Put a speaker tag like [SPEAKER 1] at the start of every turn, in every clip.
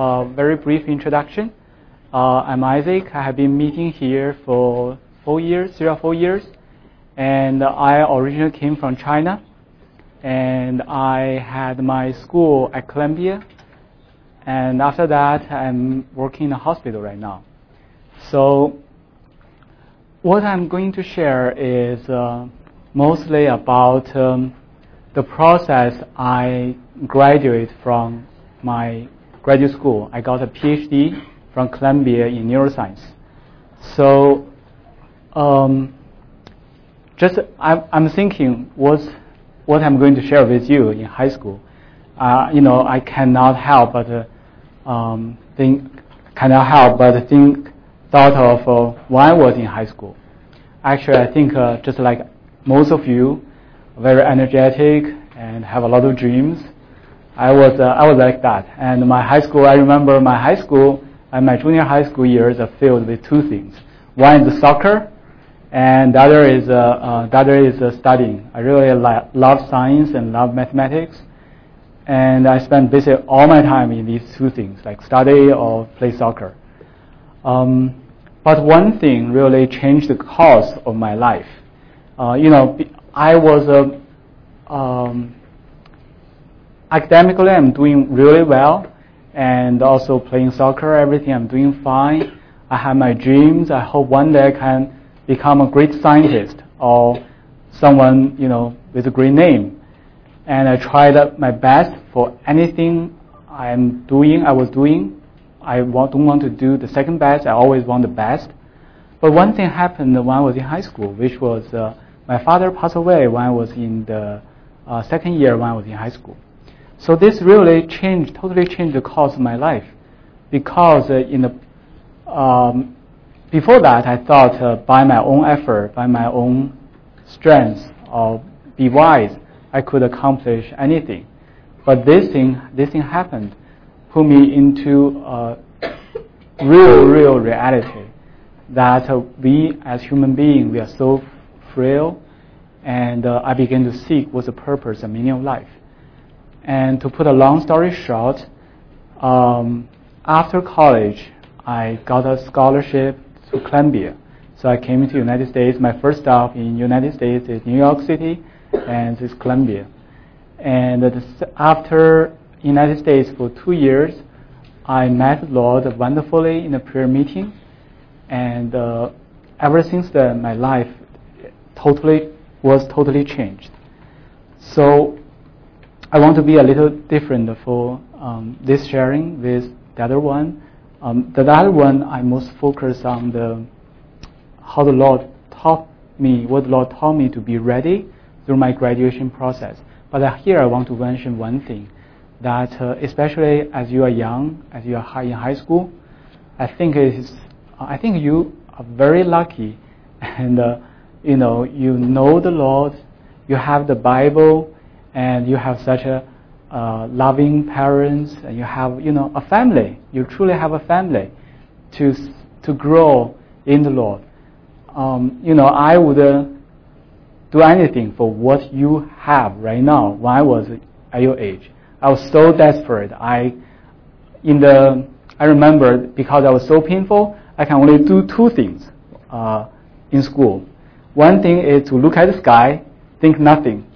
[SPEAKER 1] A very brief introduction. Uh, I'm Isaac. I have been meeting here for four years, three or four years, and I originally came from China, and I had my school at Columbia, and after that, I'm working in a hospital right now. So, what I'm going to share is uh, mostly about um, the process I graduate from my graduate school. I got a PhD from Columbia in neuroscience. So, um, just I'm, I'm thinking what's what I'm going to share with you in high school. Uh, you know, I cannot help but uh, um, think cannot help but think thought of uh, when I was in high school. Actually, I think uh, just like most of you, very energetic and have a lot of dreams. I was uh, I was like that. And my high school, I remember my high school and my junior high school years are filled with two things. One is soccer, and the other is uh, uh, the other is uh, studying. I really li- love science and love mathematics, and I spent basically all my time in these two things, like study or play soccer. Um, but one thing really changed the course of my life. Uh, you know, I was a um, academically, I'm doing really well, and also playing soccer, everything I'm doing fine. I have my dreams. I hope one day I can become a great scientist or someone, you know, with a great name. And I tried my best for anything I'm doing, I was doing. I don't want to do the second best. I always want the best. But one thing happened when I was in high school, which was uh, my father passed away when I was in the uh, second year when I was in high school. So this really changed, totally changed the course of my life, because uh, in the um, before that I thought uh, by my own effort, by my own strength, or be wise, I could accomplish anything. But this thing, this thing happened, put me into a real, real reality that uh, we as human beings we are so frail, and uh, I began to seek what's the purpose and meaning of life. And to put a long story short, um, after college, I got a scholarship to Columbia. So I came to United States. My first stop in United States is New York City, and is Columbia. And after United States for two years, I met Lord wonderfully in a prayer meeting, and uh, ever since then, my life totally was totally changed. So I want to be a little different for um, this sharing with the other one. Um, the other one, I most focus on the how the Lord taught me, what the Lord taught me to be ready through my graduation process. But uh, here I want to mention one thing that, uh, especially as you are young, as you are high in high school, I think it is, I think you are very lucky, and uh, you know you know the Lord, you have the Bible, and you have such a uh, loving parents, and you have you know a family. You truly have a family to to grow in the Lord. Um, you know, I would uh, do anything for what you have right now. When I was at your age, I was so desperate. I in the I remember because I was so painful, I can only do two things uh, in school. One thing is to look at the sky, think nothing,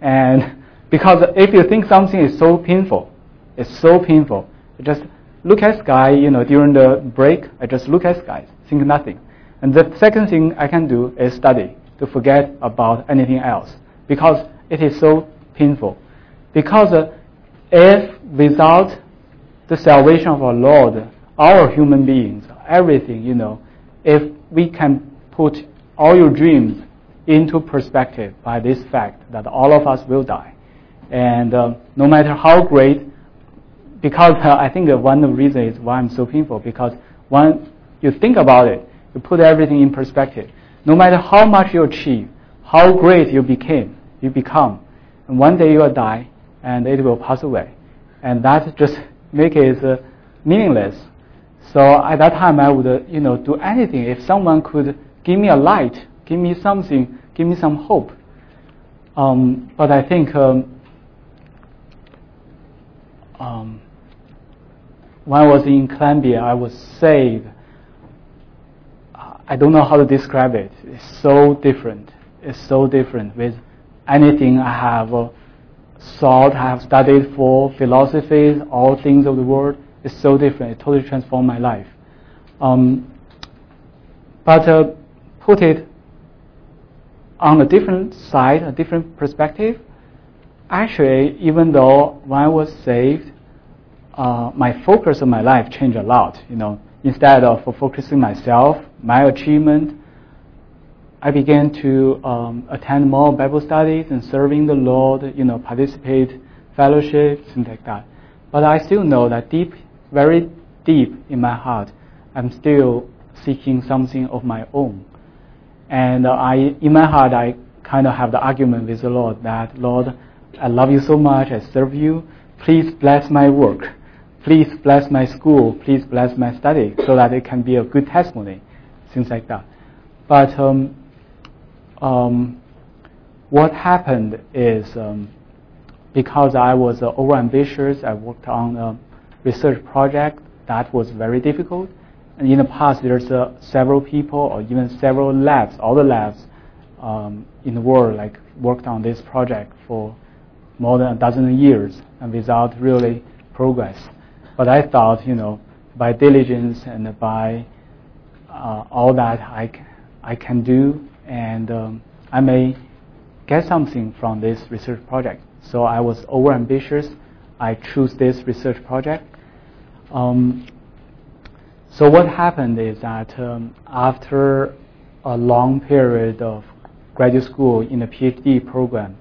[SPEAKER 1] and because if you think something is so painful, it's so painful, just look at sky, you know, during the break, I just look at sky, think nothing. And the second thing I can do is study to forget about anything else because it is so painful. Because uh, if without the salvation of our Lord, our human beings, everything, you know, if we can put all your dreams into perspective by this fact that all of us will die, and uh, no matter how great, because uh, I think one of the reasons is why I'm so painful, because when you think about it, you put everything in perspective. No matter how much you achieve, how great you became, you become, and one day you will die, and it will pass away, and that just make it uh, meaningless. So at that time, I would, uh, you know, do anything if someone could give me a light, give me something, give me some hope. Um, but I think um, um, when I was in Columbia, I was saved. I don't know how to describe it. It's so different. It's so different with anything I have thought, I have studied for, philosophies, all things of the world. It's so different. It totally transformed my life. Um, but uh, put it on a different side, a different perspective. Actually, even though when I was saved, uh, my focus of my life changed a lot. You know, instead of focusing myself, my achievement, I began to um, attend more Bible studies and serving the Lord. You know, participate fellowships and like that. But I still know that deep, very deep in my heart, I'm still seeking something of my own. And I, in my heart, I kind of have the argument with the Lord that, Lord, I love you so much, I serve you. Please bless my work. Please bless my school. Please bless my study so that it can be a good testimony. Things like that. But um, um, what happened is um, because I was uh, overambitious, I worked on a research project that was very difficult. And in the past, there's uh, several people or even several labs, all the labs um, in the world, like worked on this project for more than a dozen years and without really progress. But I thought, you know, by diligence and by uh, all that I, c- I can do, and um, I may get something from this research project. So I was overambitious. I chose this research project. Um, so what happened is that um, after a long period of graduate school in a PhD program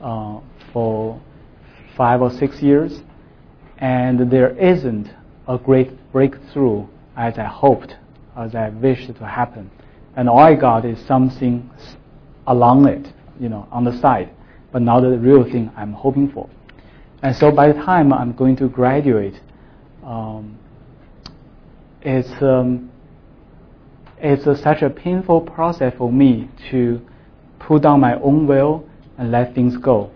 [SPEAKER 1] uh, for five or six years, and there isn't a great breakthrough as I hoped, as I wished to happen, and all I got is something along it, you know, on the side, but not the real thing I'm hoping for. And so by the time I'm going to graduate, um, it's um, it's a, such a painful process for me to put down my own will and let things go,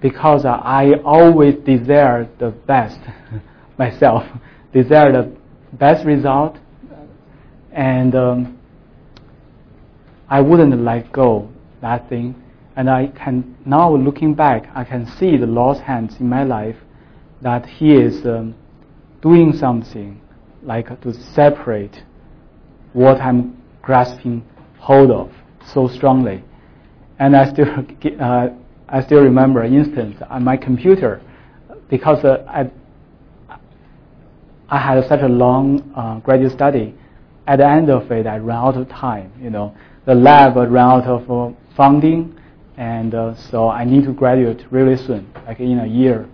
[SPEAKER 1] because I always desire the best myself, desire the best result, and um, I wouldn't let go that thing. And I can now looking back, I can see the Lord's hands in my life that He is um, doing something like to separate what I'm grasping hold of so strongly. And I still, uh, I still remember an instance on my computer because uh, I, I had such a long uh, graduate study. At the end of it, I ran out of time. You know, the lab ran out of uh, funding, and uh, so I need to graduate really soon, like in a year.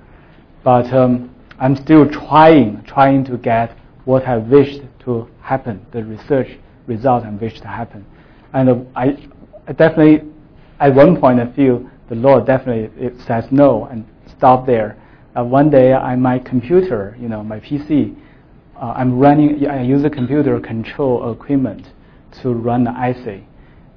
[SPEAKER 1] But um, I'm still trying, trying to get what I wished to happen, the research result I wished to happen. And I, I definitely, at one point, I feel the Lord definitely it says no and stop there. Uh, one day, on my computer, you know, my PC, uh, I'm running. I use a computer control equipment to run the assay,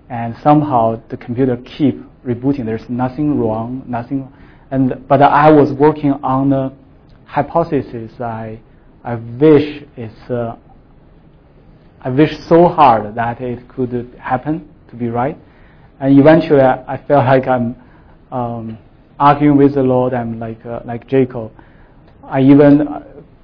[SPEAKER 1] and somehow the computer keep rebooting. There's nothing wrong, nothing, and but I was working on the hypothesis I I wish it's, uh, I wish so hard that it could happen to be right. And eventually I, I felt like I'm um, arguing with the Lord. I'm like, uh, like Jacob. I even,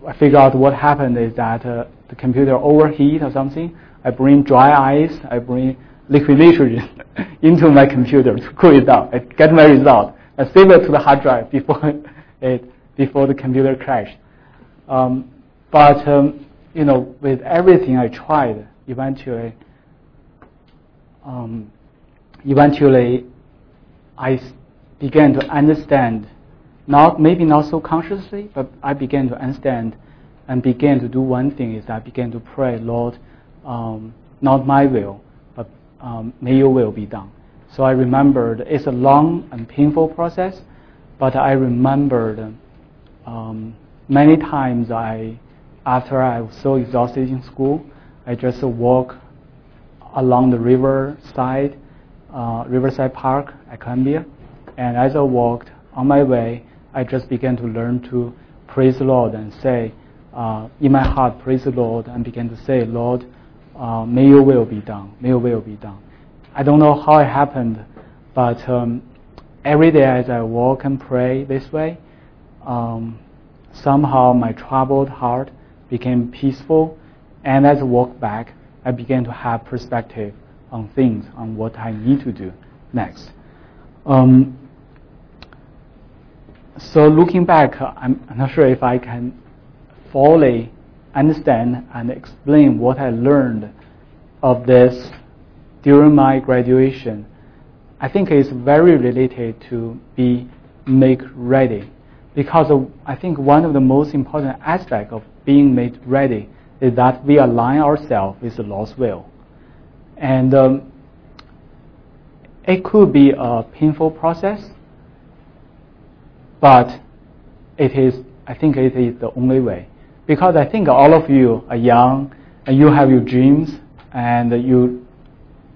[SPEAKER 1] I figure out what happened is that uh, the computer overheat or something. I bring dry ice, I bring liquid nitrogen into my computer to cool it down. I get my result. I save it to the hard drive before it, before the computer crashed. Um, but um, you know, with everything I tried, eventually, um, eventually, I began to understand. Not maybe not so consciously, but I began to understand and began to do one thing is I began to pray, Lord, um, not my will, but um, may your will be done. So I remembered it's a long and painful process, but I remembered um, many times I after I was so exhausted in school, I just walk along the river side, uh, Riverside Park at Columbia. And as I walked on my way, I just began to learn to praise the Lord and say, uh, in my heart praise the Lord and began to say, Lord, uh, may your will be done. May your will be done. I don't know how it happened, but um, every day as I walk and pray this way, um, somehow my troubled heart became peaceful, and as I walk back, I began to have perspective on things, on what I need to do next. Um, so looking back, I'm not sure if I can fully understand and explain what I learned of this during my graduation. I think it's very related to be make ready because of, I think one of the most important aspects of being made ready is that we align ourselves with the Lord's will. And um, it could be a painful process, but it is, I think it is the only way. Because I think all of you are young and you have your dreams and you,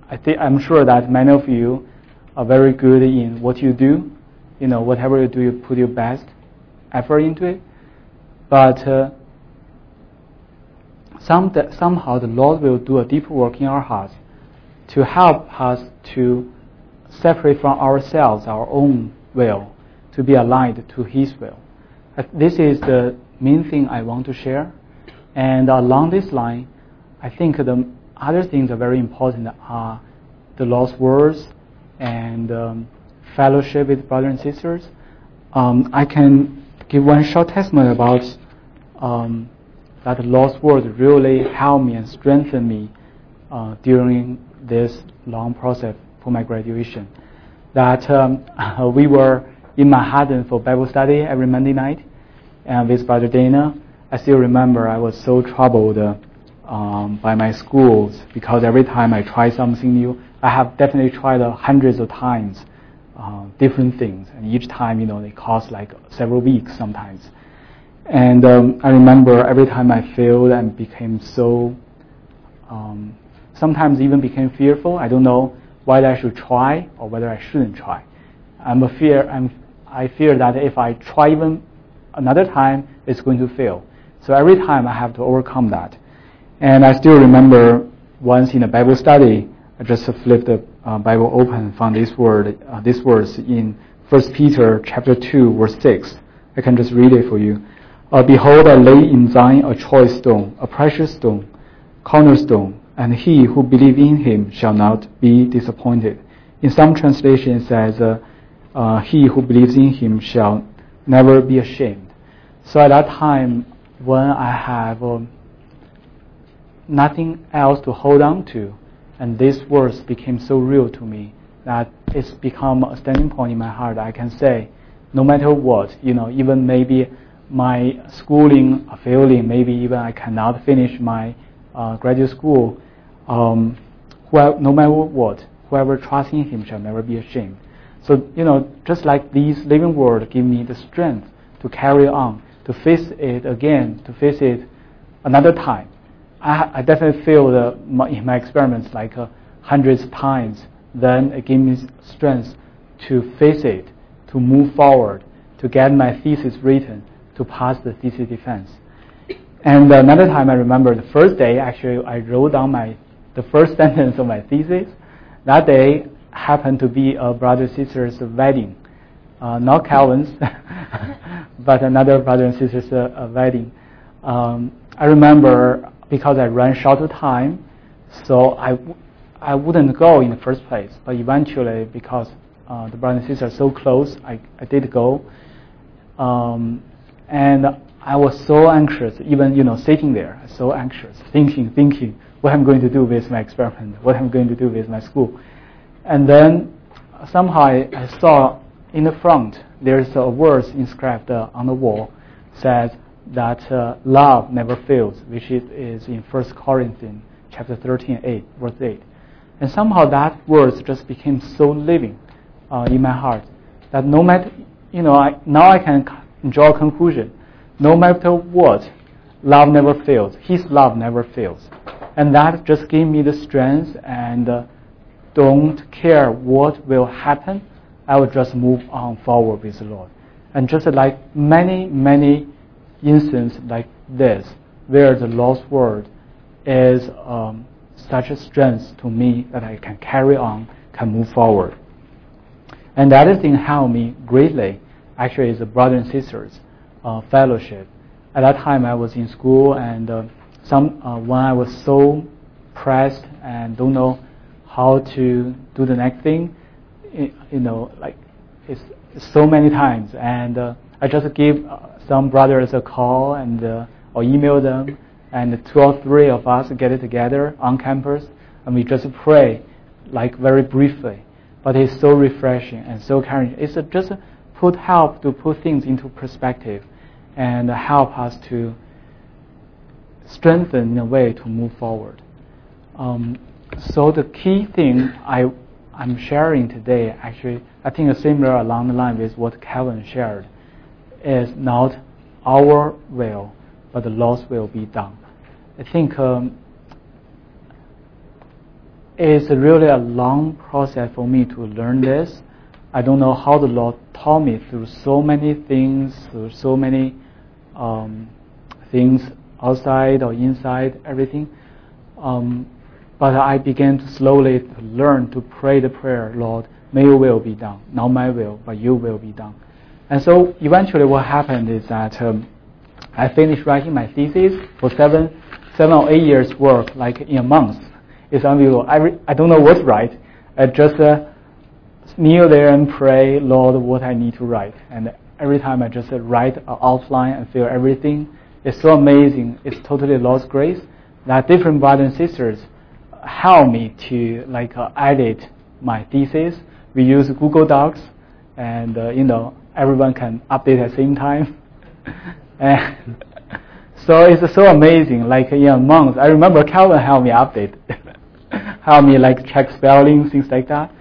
[SPEAKER 1] I think, I'm sure that many of you are very good in what you do. You know, whatever you do, you put your best effort into it. But uh, some, somehow the Lord will do a deep work in our hearts to help us to separate from ourselves our own will to be aligned to His will. This is the main thing I want to share. And along this line, I think the other things are very important are the Lord's words and um, fellowship with brothers and sisters. Um, I can give one short testimony about um, that the Lord's word really helped me and strengthened me uh, during this long process for my graduation. That um, we were in Manhattan for Bible study every Monday night, and with Brother Dana. I still remember I was so troubled uh, um, by my schools because every time I try something new, I have definitely tried uh, hundreds of times uh, different things, and each time you know they cost like several weeks sometimes. And um, I remember every time I failed and became so, um, sometimes even became fearful. I don't know whether I should try or whether I shouldn't try. I'm a fear. I'm, I fear that if I try even another time, it's going to fail. So every time I have to overcome that. And I still remember once in a Bible study, I just flipped the uh, Bible open and found this word, uh, this verse in 1 Peter chapter 2, verse 6. I can just read it for you. Uh, Behold, I lay in Zion a choice stone, a precious stone, cornerstone, and he who believes in him shall not be disappointed. In some translations, it says, uh, He who believes in him shall never be ashamed. So at that time, when I have um, nothing else to hold on to, and these words became so real to me that it's become a standing point in my heart. I can say, no matter what, you know, even maybe my schooling failing, maybe even I cannot finish my uh, graduate school, um, no matter what, whoever trusts in Him shall never be ashamed. So, you know, just like these living words give me the strength to carry on, to face it again, to face it another time. I, I definitely feel the, my, in my experiments like uh, hundreds times. Then it gives me strength to face it, to move forward, to get my thesis written, to pass the thesis defense. And another time I remember the first day, actually, I wrote down my the first sentence of my thesis. That day happened to be a brother sister's wedding, uh, not Calvin's, but another brother and sister's uh, wedding. Um, I remember because I ran short of time, so I w- I wouldn't go in the first place. But eventually, because uh, the brother and sister are so close, I, I did go. Um, and I was so anxious, even you know sitting there, so anxious, thinking, thinking what I'm going to do with my experiment, what I'm going to do with my school. And then somehow I, saw in the front there's a verse inscribed uh, on the wall says that uh, love never fails, which is in 1 Corinthians chapter 13, 8, verse 8. And somehow that verse just became so living uh, in my heart that no matter, you know, I, now I can draw a conclusion. No matter what, love never fails. His love never fails. And that just gave me the strength and uh, don't care what will happen. I will just move on forward with the Lord. And just like many, many instances, like this, where the Lord's word is um, such a strength to me that I can carry on, can move forward. And the other thing helped me greatly, actually, is the brother and sisters uh, fellowship. At that time, I was in school, and uh, some uh, when I was so pressed and don't know how to do the next thing, you know, like it's, it's, so many times, and uh, I just give uh, some brothers a call and uh, or email them, and two or three of us get it together on campus, and we just pray, like very briefly. But it's so refreshing and so caring. It's just put help to put things into perspective, and help us to strengthen in a way to move forward. Um, so the key thing I I'm sharing today, actually, I think similar along the line with what Kevin shared, is not our will, but the Lord's will be done. I think um, it's really a long process for me to learn this. I don't know how the Lord taught me through so many things, through so many um, things outside or inside, everything. Um, but I began to slowly learn to pray the prayer, Lord, may your will be done. Not my will, but your will be done. And so eventually what happened is that um, I finished writing my thesis for seven, seven or eight years work, like in a month. It's unbelievable. I, re- I don't know what's right. I just uh, kneel there and pray, Lord, what I need to write. And every time I just uh, write an outline and feel everything. It's so amazing. It's totally Lord's grace that different brothers and sisters help me to like uh, edit my thesis. We use Google Docs, and uh, you know everyone can update at the same time. and so it's so amazing. Like in a month, I remember Calvin helped me update, help me like check spelling, things like that.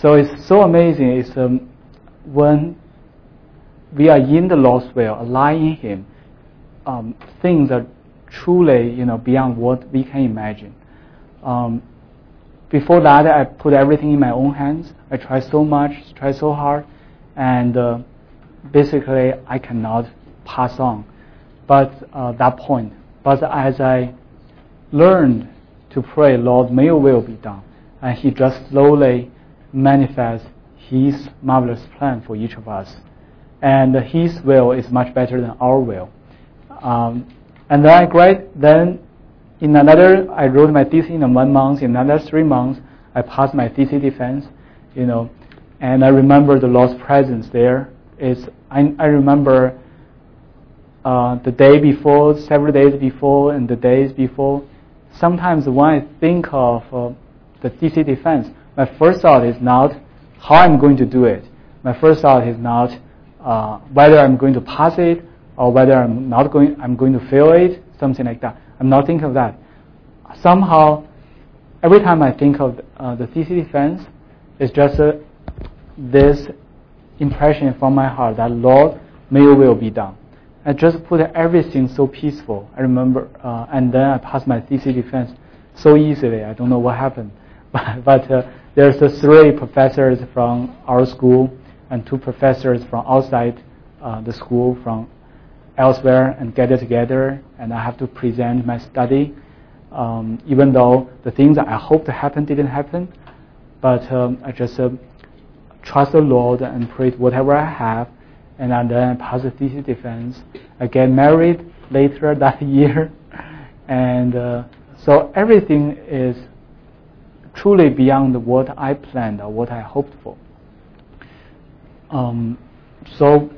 [SPEAKER 1] So it's so amazing. It's um, when we are in the Lord's will, aligning Him, um, things are truly you know beyond what we can imagine. Um, before that, I put everything in my own hands. I tried so much, tried so hard, and uh, basically I cannot pass on. But uh, that point. But as I learned to pray, Lord, may your will be done, and He just slowly manifests His marvelous plan for each of us, and His will is much better than our will. Um, and then I grad- then in another, I wrote my thesis in one month. In another three months, I passed my thesis defense. You know, and I remember the Lord's presence there. Is I, I remember uh, the day before, several days before, and the days before. Sometimes when I think of uh, the thesis defense, my first thought is not how I'm going to do it. My first thought is not uh, whether I'm going to pass it or whether I'm not going, I'm going to fail it, something like that. I'm not thinking of that. Somehow, every time I think of uh, the thesis defense, it's just uh, this impression from my heart that Lord, may your will be done. I just put everything so peaceful. I remember, uh, and then I passed my thesis defense so easily. I don't know what happened, but, but uh, there's three professors from our school and two professors from outside uh, the school from elsewhere and gather together, and I have to present my study. Um, even though the things I hoped to happen didn't happen, but um, I just uh, trust the Lord and pray whatever I have, and then I pass the thesis defense. I get married later that year, and uh, so everything is truly beyond what I planned or what I hoped for. Um, so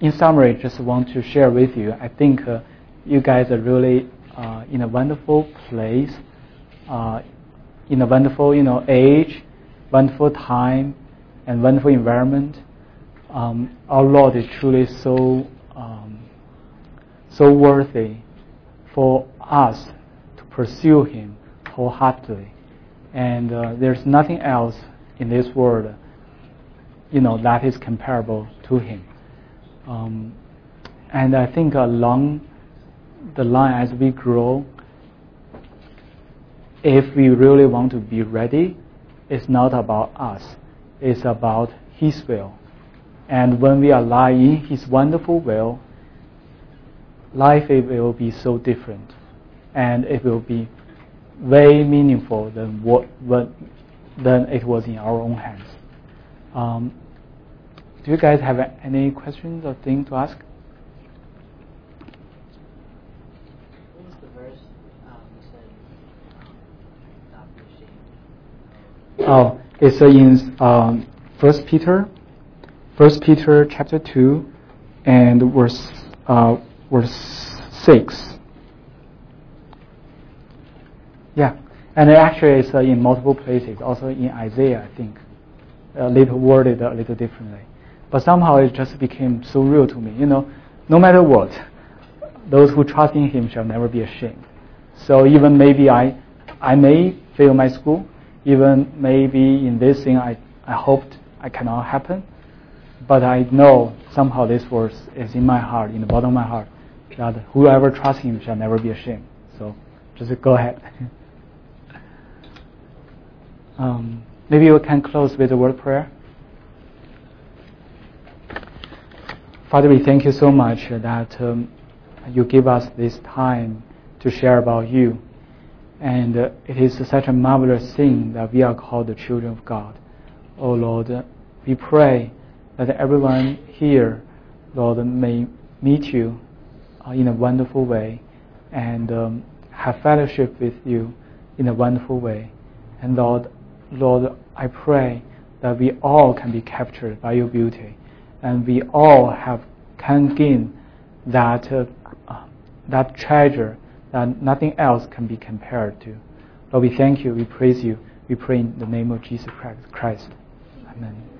[SPEAKER 1] in summary, just want to share with you. I think uh, you guys are really uh, in a wonderful place, uh, in a wonderful, you know, age, wonderful time, and wonderful environment. Um, our Lord is truly so um, so worthy for us to pursue Him wholeheartedly, and uh, there's nothing else in this world, you know, that is comparable to Him. Um, and I think along the line as we grow, if we really want to be ready, it's not about us, it's about His will. And when we are in His wonderful will, life it will be so different, and it will be way meaningful than what, what than it was in our own hands. Um, do you guys have any questions or things to ask? Oh, it's in um, First Peter, First Peter chapter two, and verse uh, verse six. Yeah, and actually it's uh, in multiple places, also in Isaiah, I think, a little worded a little differently. But somehow it just became so real to me. You know, no matter what, those who trust in Him shall never be ashamed. So even maybe I, I may fail my school, even maybe in this thing I, I hoped I cannot happen, but I know somehow this verse is in my heart, in the bottom of my heart, that whoever trusts Him shall never be ashamed. So just go ahead. Um, maybe we can close with a word prayer. Father, we thank you so much that um, you give us this time to share about you. And uh, it is such a marvelous thing that we are called the children of God. Oh Lord, uh, we pray that everyone here, Lord, may meet you uh, in a wonderful way and um, have fellowship with you in a wonderful way. And Lord, Lord, I pray that we all can be captured by your beauty, and we all have can gain that uh, that treasure that nothing else can be compared to. Lord, we thank you, we praise you, we pray in the name of Jesus Christ. Amen.